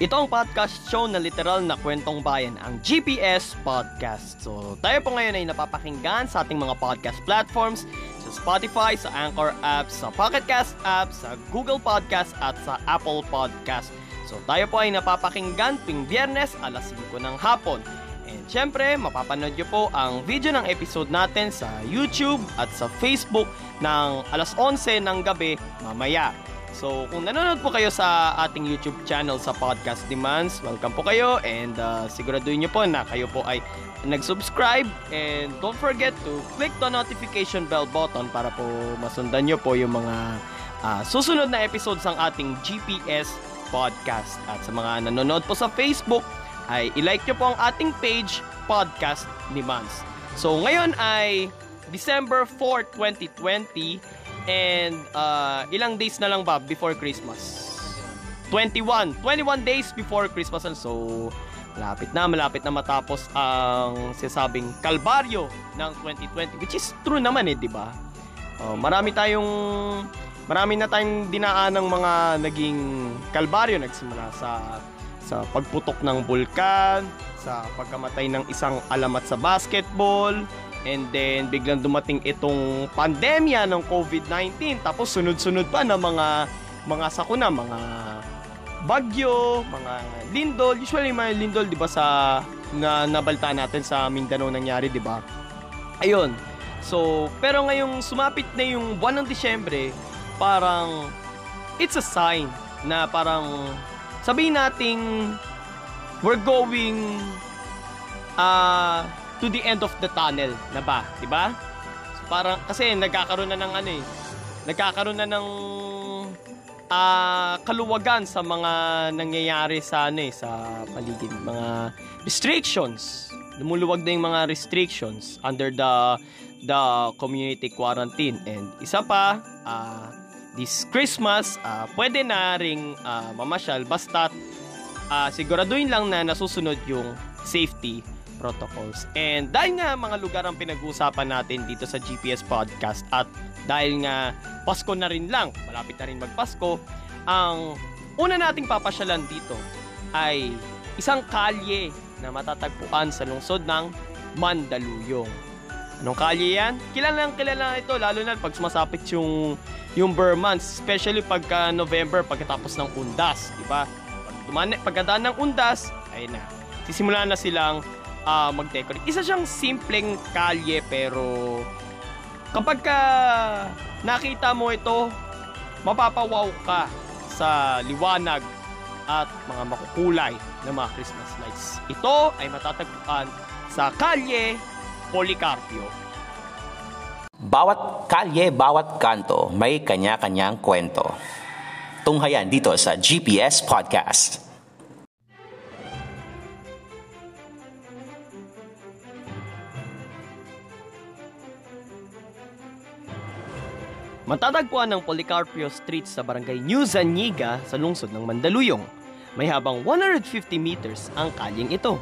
Ito ang podcast show na literal na kwentong bayan, ang GPS Podcast. So, tayo po ngayon ay napapakinggan sa ating mga podcast platforms, sa Spotify, sa Anchor app, sa Pocket Cast app, sa Google Podcast at sa Apple Podcast. So, tayo po ay napapakinggan tuwing biyernes alas 5 ng hapon. And syempre, mapapanood nyo po ang video ng episode natin sa YouTube at sa Facebook ng alas 11 ng gabi mamaya. So, kung nanonood po kayo sa ating YouTube channel sa Podcast Demands, welcome po kayo and uh, siguraduhin nyo po na kayo po ay nag-subscribe and don't forget to click the notification bell button para po masundan nyo po yung mga uh, susunod na episodes ng ating GPS podcast. At sa mga nanonood po sa Facebook, ay ilike nyo po ang ating page, Podcast Demands. So, ngayon ay December 4, 2020 And uh, ilang days na lang ba before Christmas? 21. 21 days before Christmas. So, malapit na, malapit na matapos ang sasabing kalbaryo ng 2020. Which is true naman eh, di ba? Uh, marami tayong marami na tayong dinaan ng mga naging kalbaryo nagsimula sa sa pagputok ng bulkan, sa pagkamatay ng isang alamat sa basketball, And then biglang dumating itong pandemya ng COVID-19 tapos sunod-sunod pa na mga mga sakuna, mga bagyo, mga lindol. Usually mga lindol 'di ba sa na nabalta natin sa Mindanao nangyari 'di ba? Ayun. So, pero ngayong sumapit na yung buwan ng Disyembre, parang it's a sign na parang sabihin nating we're going uh, to the end of the tunnel na ba, 'di ba? So, parang kasi nagkakaroon na ng ano eh, nagkakaroon na ng uh, kaluwagan sa mga nangyayari sa ano eh, sa paligid, mga restrictions. Lumuluwag na yung mga restrictions under the the community quarantine and isa pa uh, this Christmas uh, pwede na ring uh, mamasyal basta uh, siguraduhin lang na nasusunod yung safety protocols. And dahil nga mga lugar ang pinag-uusapan natin dito sa GPS Podcast at dahil nga Pasko na rin lang, malapit na rin magpasko, ang una nating papasyalan dito ay isang kalye na matatagpuan sa lungsod ng Mandaluyong. Anong kalye yan? Kilala lang kilala ito lalo na pag sumasapit yung yung Burr months, especially pagka November pagkatapos ng undas, di ba? Pag dumani, pagkadaan ng undas, ay na. Sisimula na silang uh, mag-decorate. Isa siyang simpleng kalye pero kapag ka nakita mo ito, mapapawaw ka sa liwanag at mga makukulay na mga Christmas lights. Ito ay matatagpuan sa kalye Policarpio. Bawat kalye, bawat kanto, may kanya-kanyang kwento. Tunghayan dito sa GPS Podcast. Matatagpuan ng Policarpio Street sa barangay New Zaniga sa lungsod ng Mandaluyong. May habang 150 meters ang kalyeng ito.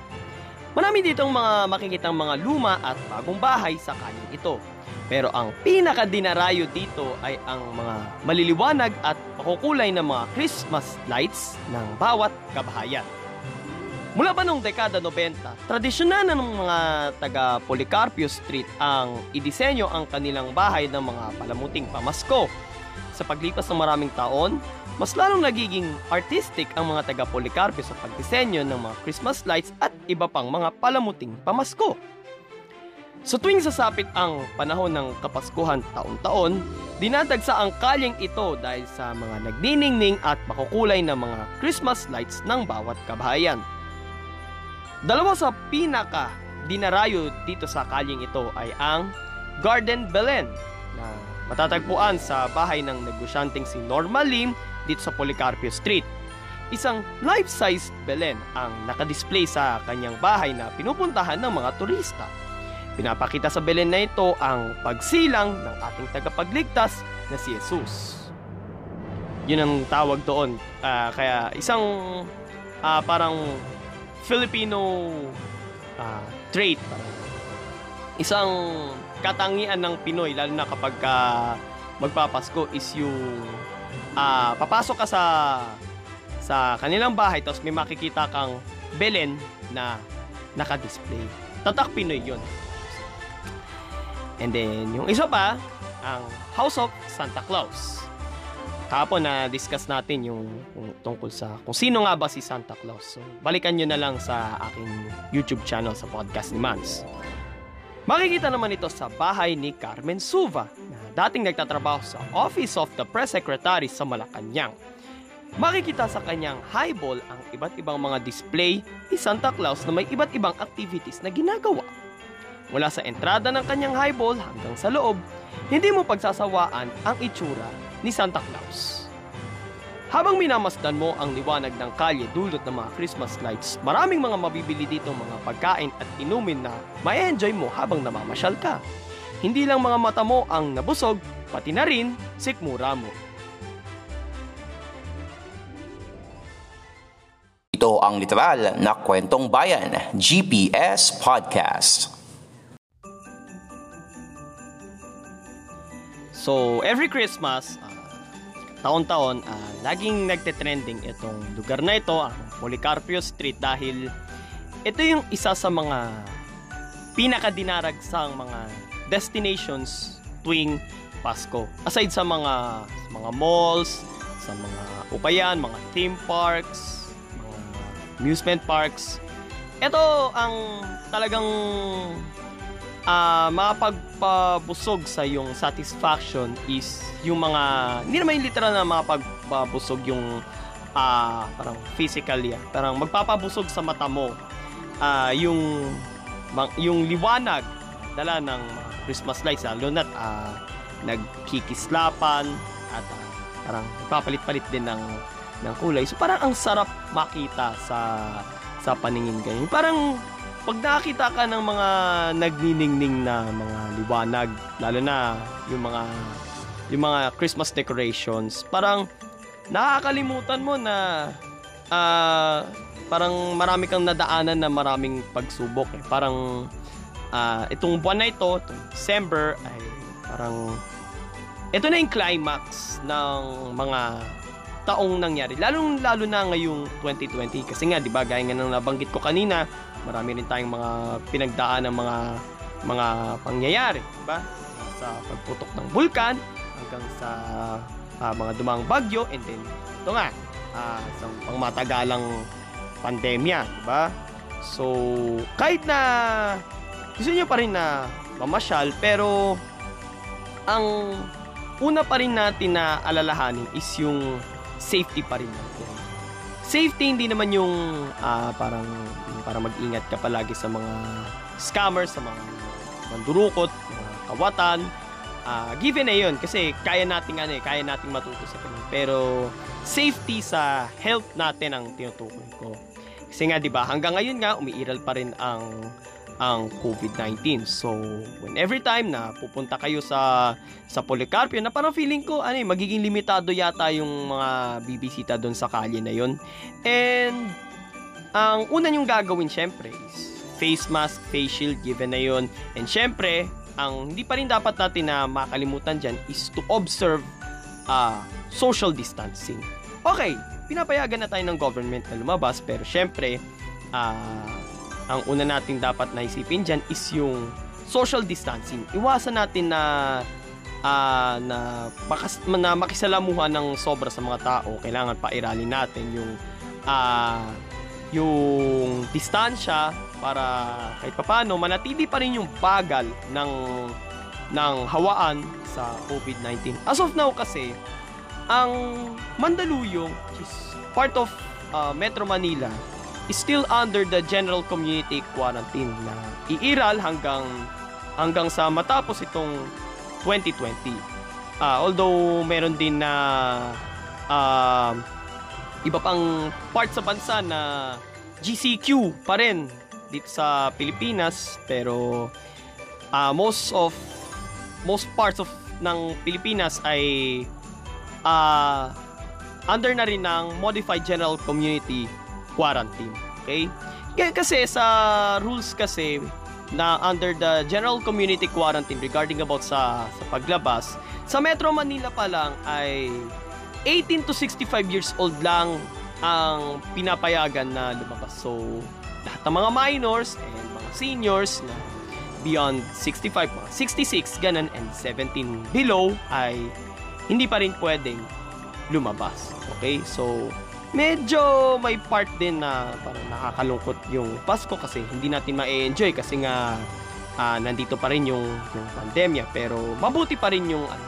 Marami ditong mga makikitang mga luma at bagong bahay sa kalyeng ito. Pero ang pinakadinarayo dito ay ang mga maliliwanag at makukulay na mga Christmas lights ng bawat kabahayan. Mula pa noong dekada 90, tradisyonal na ng mga taga Policarpio Street ang idisenyo ang kanilang bahay ng mga palamuting pamasko. Sa paglipas ng maraming taon, mas lalong nagiging artistic ang mga taga Policarpio sa pagdisenyo ng mga Christmas lights at iba pang mga palamuting pamasko. Sa tuwing sasapit ang panahon ng Kapaskuhan taon-taon, dinadagsa ang kalyeng ito dahil sa mga nagniningning at makukulay na mga Christmas lights ng bawat kabahayan. Dalawa sa pinaka dinarayo dito sa kalyeng ito ay ang Garden Belen na matatagpuan sa bahay ng negosyanteng si Norma Lim dito sa Policarpio Street. Isang life-sized Belen ang nakadisplay sa kanyang bahay na pinupuntahan ng mga turista. Pinapakita sa Belen na ito ang pagsilang ng ating tagapagligtas na si Jesus. Yun ang tawag doon. Ah, kaya isang ah, parang Filipino ah, trait. Isang katangian ng Pinoy, lalo na kapag ka magpapasko, is yung ah, papasok ka sa sa kanilang bahay tapos may makikita kang Belen na naka-display. Tatak Pinoy yun. And then, yung isa pa, ang House of Santa Claus. Kahapon na discuss natin yung, yung tungkol sa kung sino nga ba si Santa Claus. So, balikan nyo na lang sa aking YouTube channel sa podcast ni Mans. Makikita naman ito sa bahay ni Carmen Suva na dating nagtatrabaho sa Office of the Press Secretary sa Malacanang. Makikita sa kanyang highball ang iba't ibang mga display ni Santa Claus na may iba't ibang activities na ginagawa. Mula sa entrada ng kanyang highball hanggang sa loob, hindi mo pagsasawaan ang itsura ni Santa Claus. Habang minamasdan mo ang liwanag ng kalye dulot ng mga Christmas lights, maraming mga mabibili dito mga pagkain at inumin na may enjoy mo habang namamasyal ka. Hindi lang mga mata mo ang nabusog, pati na rin sikmura mo. Ito ang literal na kwentong bayan, GPS Podcast. So, every Christmas, ah, taon-taon, ah, laging nagte-trending itong lugar na ito, ang Policarpio Street dahil ito yung isa sa mga pinakadinaragsang mga destinations tuwing Pasko. Aside sa mga sa mga malls, sa mga upayan, mga theme parks, mga amusement parks, ito ang talagang ah makapagpabusog sa yung satisfaction is yung mga hindi naman yung literal na makapagpabusog yung ah parang physically ah, parang magpapabusog sa mata mo. Ah yung yung liwanag dala ng Christmas lights lalo na't ah, nagkikislapan at ah, parang papalit-palit din ng ng kulay. So parang ang sarap makita sa sa paningin ganyan parang pag nakakita ka ng mga nagniningning na mga liwanag, lalo na yung mga yung mga Christmas decorations, parang nakakalimutan mo na ah, parang marami kang nadaanan na maraming pagsubok eh. Parang ah, itong buwan na ito, itong December ay parang ito na yung climax ng mga taong nangyari. Lalo lalo na ngayong 2020 kasi nga 'di ba gaya nga ng nabanggit ko kanina, marami rin tayong mga pinagdaan ng mga mga pangyayari, di ba? Sa pagputok ng bulkan hanggang sa ah, mga dumang bagyo and then ito nga ah, sa pangmatagalang pandemya, di ba? So, kahit na gusto niyo pa rin na mamasyal pero ang una pa rin natin na alalahanin is yung safety pa rin natin. Safety hindi naman yung ah, parang para mag-ingat ka palagi sa mga scammers, sa mga mandurukot, mga kawatan. Ah, given na yun kasi kaya nating ano eh, kaya nating matuto sa kanila. Pero safety sa health natin ang tinutukoy ko. Kasi nga 'di ba, hanggang ngayon nga umiiral pa rin ang ang COVID-19. So, when every time na pupunta kayo sa sa Policarpio, na parang feeling ko ano eh, magiging limitado yata yung mga bibisita doon sa kalye na yon. And ang una yung gagawin syempre is face mask, face shield given na yon. And syempre, ang hindi pa rin dapat natin na makalimutan dyan is to observe ah, social distancing. Okay, pinapayagan na tayo ng government na lumabas pero syempre, ah, ang una nating dapat naisipin dyan is yung social distancing. Iwasan natin na ah, na, makas, na makisalamuhan ng sobra sa mga tao. Kailangan pairalin natin yung ah, yung distansya para kahit papano manatili pa rin yung bagal ng ng hawaan sa COVID-19. As of now kasi, ang Mandaluyong, which is part of ah, Metro Manila, still under the general community quarantine na iiral hanggang hanggang sa matapos itong 2020. Uh, although meron din na uh, iba pang part sa bansa na GCQ pa rin dito sa Pilipinas pero uh, most of most parts of ng Pilipinas ay uh, under na rin ng Modified General Community Quarantine. Okay? Kasi sa rules kasi na under the General Community Quarantine regarding about sa, sa paglabas, sa Metro Manila pa lang ay 18 to 65 years old lang ang pinapayagan na lumabas. So, lahat ng mga minors and mga seniors na beyond 65, mga 66, ganun, and 17 below ay hindi pa rin pwedeng lumabas. Okay? So, medyo may part din na parang nakakalungkot yung Pasko kasi hindi natin ma-enjoy kasi nga uh, nandito pa rin yung, yung pandemya pero mabuti pa rin yung ano,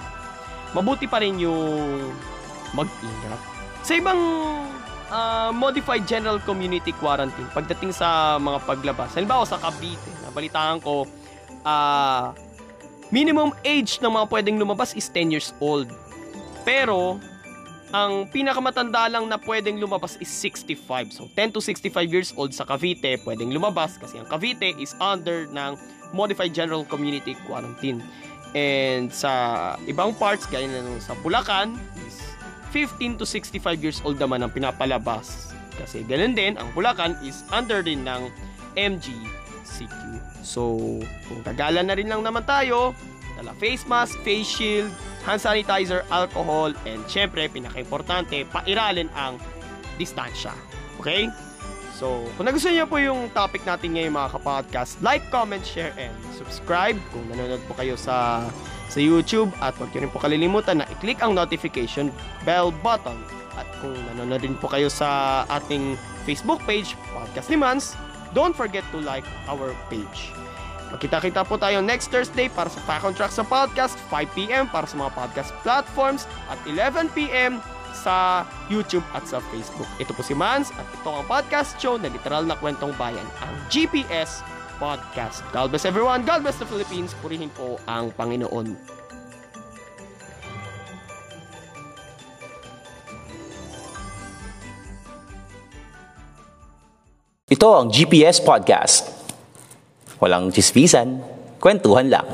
mabuti pa rin yung mag-ingat. Sa ibang uh, modified general community quarantine pagdating sa mga paglabas. Halimbawa sa Cavite, nabalitaan ko uh, minimum age ng mga pwedeng lumabas is 10 years old. Pero ang pinakamatanda lang na pwedeng lumabas is 65. So 10 to 65 years old sa Cavite pwedeng lumabas kasi ang Cavite is under ng modified general community quarantine. And sa ibang parts gaya na sa Bulacan is 15 to 65 years old naman ang pinapalabas. Kasi ganun din, ang Bulacan is under din ng MGCQ. So, kung tagalan na rin lang naman tayo, dala face mask, face shield, hand sanitizer, alcohol, and syempre, pinaka-importante, pairalin ang distansya. Okay? So, kung nagustuhan niyo po yung topic natin ngayon mga kapodcast, like, comment, share, and subscribe. Kung nanonood po kayo sa sa YouTube at huwag niyo rin po kalilimutan na i-click ang notification bell button. At kung nanonood din po kayo sa ating Facebook page, Podcast ni Mans, don't forget to like our page. Magkita-kita po tayo next Thursday para sa Fact on Track sa podcast, 5pm para sa mga podcast platforms at 11pm sa YouTube at sa Facebook. Ito po si Mans at ito ang podcast show na literal na kwentong bayan, ang GPS Podcast. God bless everyone. God bless the Philippines. Purihin po ang Panginoon. Ito ang GPS Podcast. Walang chismisan, kwentuhan lang.